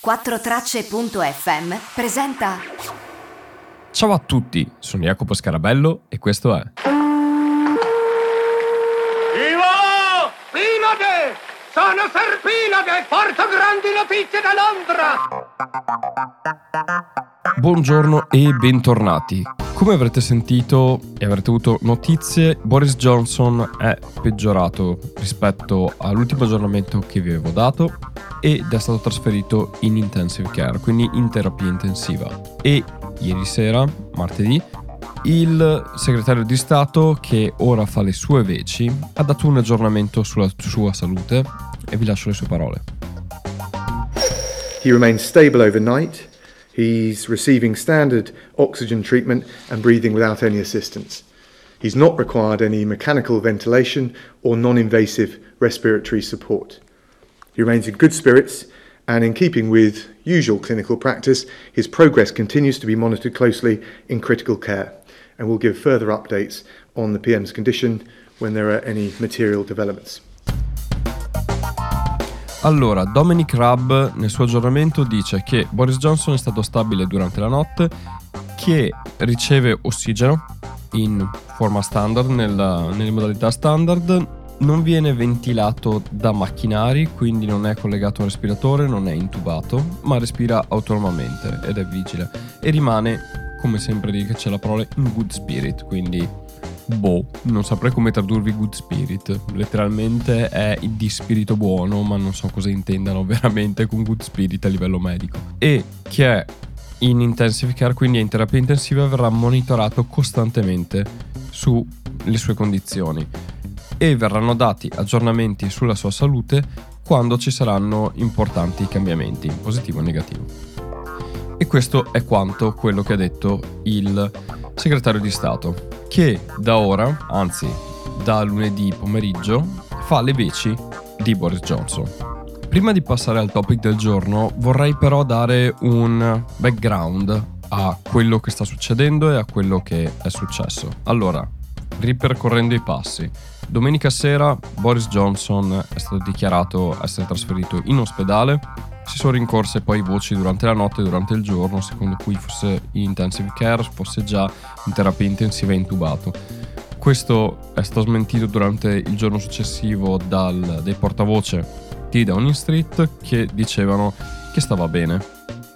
4Tracce.fm presenta. Ciao a tutti, sono Jacopo Scarabello e questo è. Vivo! Pinade! Sono Serpinade! Porto grandi notizie da Londra! Buongiorno e bentornati. Come avrete sentito e avrete avuto notizie, Boris Johnson è peggiorato rispetto all'ultimo aggiornamento che vi avevo dato ed è stato trasferito in intensive care, quindi in terapia intensiva. E ieri sera, martedì, il segretario di Stato, che ora fa le sue veci, ha dato un aggiornamento sulla sua salute e vi lascio le sue parole. He remains stable overnight. He's receiving standard oxygen treatment and breathing without any assistance. He's not required any mechanical ventilation or non invasive respiratory support. He remains in good spirits, and in keeping with usual clinical practice, his progress continues to be monitored closely in critical care, and we'll give further updates on the PM's condition when there are any material developments. Allora, Dominic Rabb nel suo aggiornamento dice che Boris Johnson è stato stabile durante la notte, che riceve ossigeno in forma standard, nella, nelle modalità standard, non viene ventilato da macchinari, quindi non è collegato a un respiratore, non è intubato, ma respira autonomamente ed è vigile e rimane, come sempre dice c'è la parola, in good spirit, quindi boh, non saprei come tradurvi good spirit. Letteralmente è di spirito buono, ma non so cosa intendano veramente con good spirit a livello medico. E che è in intensive care, quindi è in terapia intensiva, verrà monitorato costantemente sulle sue condizioni e verranno dati aggiornamenti sulla sua salute quando ci saranno importanti cambiamenti, positivo o negativo. E questo è quanto quello che ha detto il segretario di Stato che da ora, anzi da lunedì pomeriggio, fa le veci di Boris Johnson. Prima di passare al topic del giorno vorrei però dare un background a quello che sta succedendo e a quello che è successo. Allora, ripercorrendo i passi. Domenica sera Boris Johnson è stato dichiarato essere trasferito in ospedale si sono rincorse poi voci durante la notte e durante il giorno, secondo cui fosse in intensive care, fosse già in terapia intensiva e intubato. Questo è stato smentito durante il giorno successivo dal, dai portavoce di Downing Street che dicevano che stava bene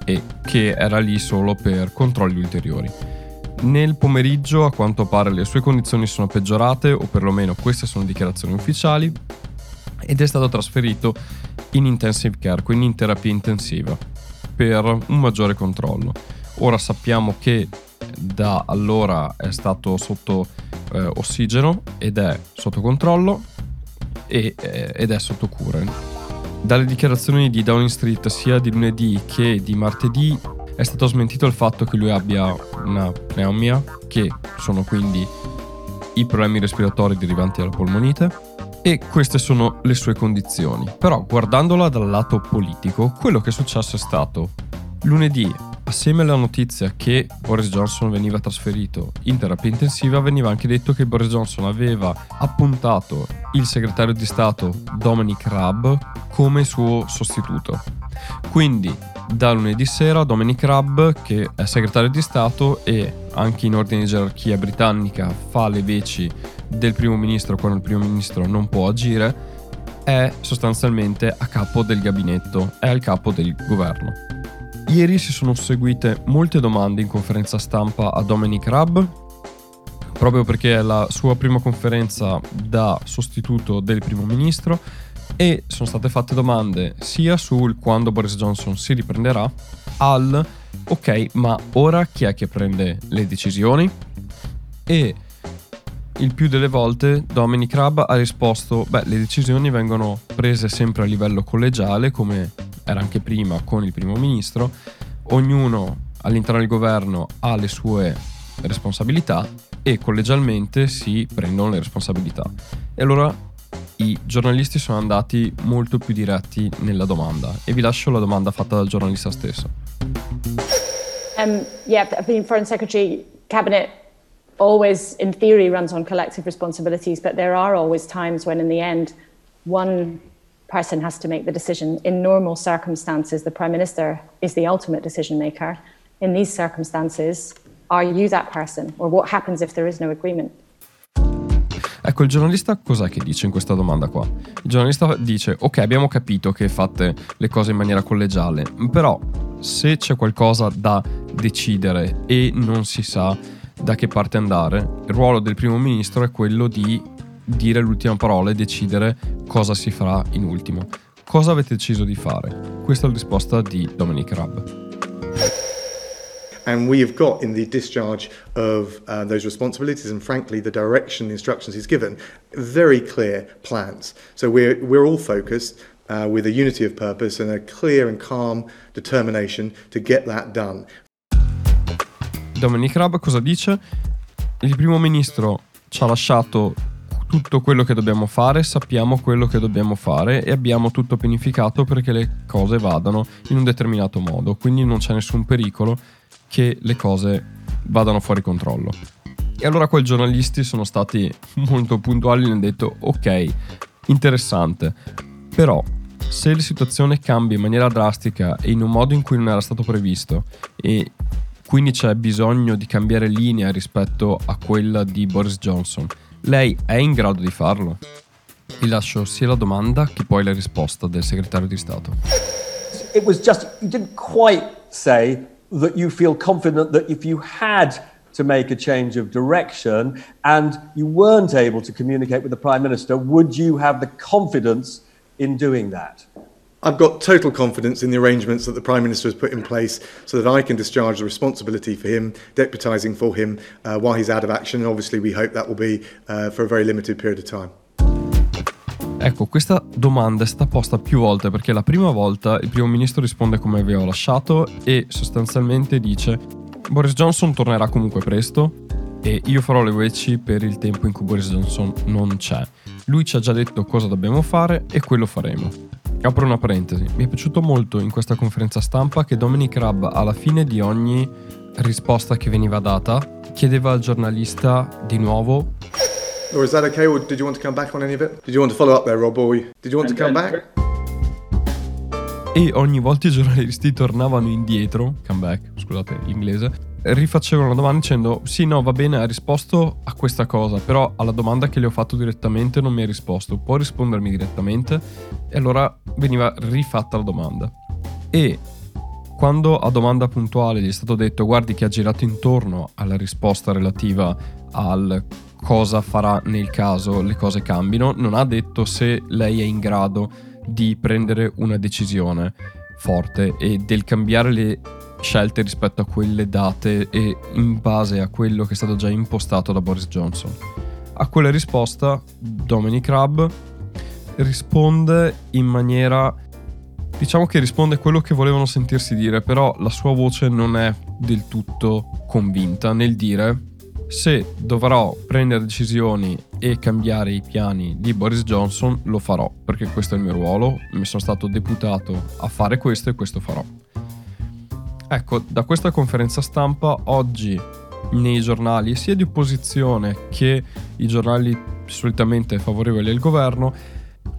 e che era lì solo per controlli ulteriori. Nel pomeriggio, a quanto pare, le sue condizioni sono peggiorate, o perlomeno queste sono dichiarazioni ufficiali, ed è stato trasferito in intensive care, quindi in terapia intensiva, per un maggiore controllo. Ora sappiamo che da allora è stato sotto eh, ossigeno ed è sotto controllo e, eh, ed è sotto cure. Dalle dichiarazioni di Downing Street sia di lunedì che di martedì è stato smentito il fatto che lui abbia una pneumia, che sono quindi i problemi respiratori derivanti dalla polmonite e queste sono le sue condizioni. Però guardandola dal lato politico, quello che è successo è stato lunedì, assieme alla notizia che Boris Johnson veniva trasferito in terapia intensiva, veniva anche detto che Boris Johnson aveva appuntato il segretario di Stato Dominic Raab come suo sostituto. Quindi da lunedì sera Dominic Raab, che è segretario di Stato e anche in ordine di gerarchia britannica fa le veci del primo ministro quando il primo ministro non può agire, è sostanzialmente a capo del gabinetto, è al capo del governo. Ieri si sono seguite molte domande in conferenza stampa a Dominic Raab, proprio perché è la sua prima conferenza da sostituto del primo ministro e sono state fatte domande sia sul quando Boris Johnson si riprenderà al ok, ma ora chi è che prende le decisioni? E il più delle volte Dominic Raab ha risposto, beh, le decisioni vengono prese sempre a livello collegiale, come era anche prima con il primo ministro, ognuno all'interno del governo ha le sue responsabilità e collegialmente si prendono le responsabilità. E allora i giornalisti sono andati molto più diretti nella domanda e vi lascio la domanda fatta dal giornalista stesso. Um, yeah, the Foreign Secretary Cabinet always, in theory, runs on collective responsibilities, but there are always times when, in the end, one person has to make the decision. In normal circumstances, the Prime Minister is the ultimate decision maker. In these circumstances, are you that person? Or what happens if there is no agreement? Ecco, il giornalista cos'è che dice in questa domanda qua? Il giornalista dice, ok, abbiamo capito che fate le cose in maniera collegiale, però se c'è qualcosa da decidere e non si sa da che parte andare, il ruolo del primo ministro è quello di dire l'ultima parola e decidere cosa si farà in ultimo. Cosa avete deciso di fare? Questa è la risposta di Dominic Rabb. And we have got in the discharge of uh, those responsibilities and, frankly, the direction, the instructions he's given, very clear plans. So we're, we're all focused uh, with a unity of purpose and a clear and calm determination to get that done. Dominic Raab cosa dice? Il primo ministro ci ha lasciato tutto quello che dobbiamo fare, sappiamo quello che dobbiamo fare e abbiamo tutto pianificato perché le cose vadano in un determinato modo, quindi non c'è nessun pericolo che le cose vadano fuori controllo. E allora quei giornalisti sono stati molto puntuali e hanno detto ok, interessante, però se la situazione cambia in maniera drastica e in un modo in cui non era stato previsto e quindi c'è bisogno di cambiare linea rispetto a quella di Boris Johnson, lei è in grado di farlo? Vi lascio sia la domanda che poi la risposta del segretario di Stato. It was just, you didn't quite say that you feel confident that if you had to make a change of direction and you weren't able to communicate with the Prime Minister, would you have the confidence in doing that? I've got total confidence in the arrangements that the Prime Minister has put in place so that I can discharge the responsibility for him, deputising for him uh, while he's out of action. And obviously, we hope that will be uh, for a very limited period of time. Ecco, questa domanda è stata posta più volte perché la prima volta il primo ministro risponde come avevo lasciato e sostanzialmente dice Boris Johnson tornerà comunque presto e io farò le veci per il tempo in cui Boris Johnson non c'è. Lui ci ha già detto cosa dobbiamo fare e quello faremo. Apro una parentesi, mi è piaciuto molto in questa conferenza stampa che Dominic Rabb alla fine di ogni risposta che veniva data chiedeva al giornalista di nuovo Or is that okay? Or did you want to come back on any of it? Did you want to follow up there, Rob? Or did you want to come back? E ogni volta i giornalisti tornavano indietro, come back, scusate l'inglese, rifacevano la domanda dicendo sì, no, va bene, ha risposto a questa cosa, però alla domanda che le ho fatto direttamente non mi ha risposto, può rispondermi direttamente? E allora veniva rifatta la domanda. E quando a domanda puntuale gli è stato detto guardi che ha girato intorno alla risposta relativa al cosa farà nel caso le cose cambino, non ha detto se lei è in grado di prendere una decisione forte e del cambiare le scelte rispetto a quelle date e in base a quello che è stato già impostato da Boris Johnson. A quella risposta Dominic Rabb risponde in maniera diciamo che risponde quello che volevano sentirsi dire, però la sua voce non è del tutto convinta nel dire se dovrò prendere decisioni e cambiare i piani di Boris Johnson, lo farò, perché questo è il mio ruolo, mi sono stato deputato a fare questo e questo farò. Ecco, da questa conferenza stampa oggi nei giornali, sia di opposizione che i giornali solitamente favorevoli al governo,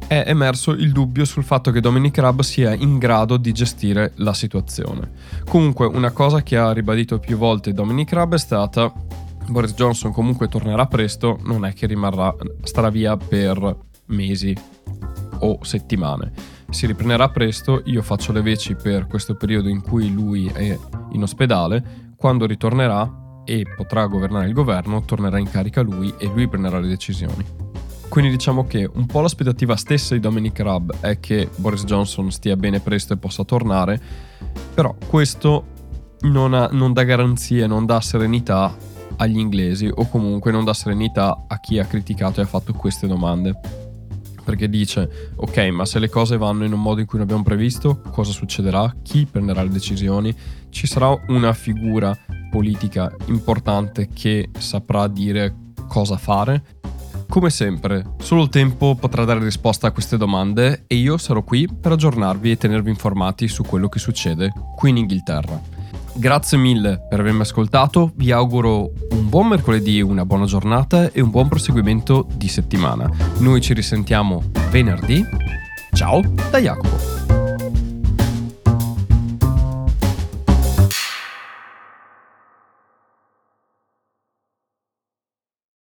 è emerso il dubbio sul fatto che Dominic Raab sia in grado di gestire la situazione. Comunque, una cosa che ha ribadito più volte Dominic Raab è stata Boris Johnson comunque tornerà presto, non è che rimarrà, starà via per mesi o settimane. Si riprenderà presto, io faccio le veci per questo periodo in cui lui è in ospedale, quando ritornerà e potrà governare il governo, tornerà in carica lui e lui prenderà le decisioni. Quindi diciamo che un po' l'aspettativa stessa di Dominic Raab è che Boris Johnson stia bene presto e possa tornare, però questo non, ha, non dà garanzie, non dà serenità agli inglesi o comunque non dà serenità a chi ha criticato e ha fatto queste domande. Perché dice, ok, ma se le cose vanno in un modo in cui non abbiamo previsto, cosa succederà? Chi prenderà le decisioni? Ci sarà una figura politica importante che saprà dire cosa fare? Come sempre, solo il tempo potrà dare risposta a queste domande e io sarò qui per aggiornarvi e tenervi informati su quello che succede qui in Inghilterra. Grazie mille per avermi ascoltato, vi auguro buon mercoledì, una buona giornata e un buon proseguimento di settimana. Noi ci risentiamo venerdì. Ciao! Da Jacopo.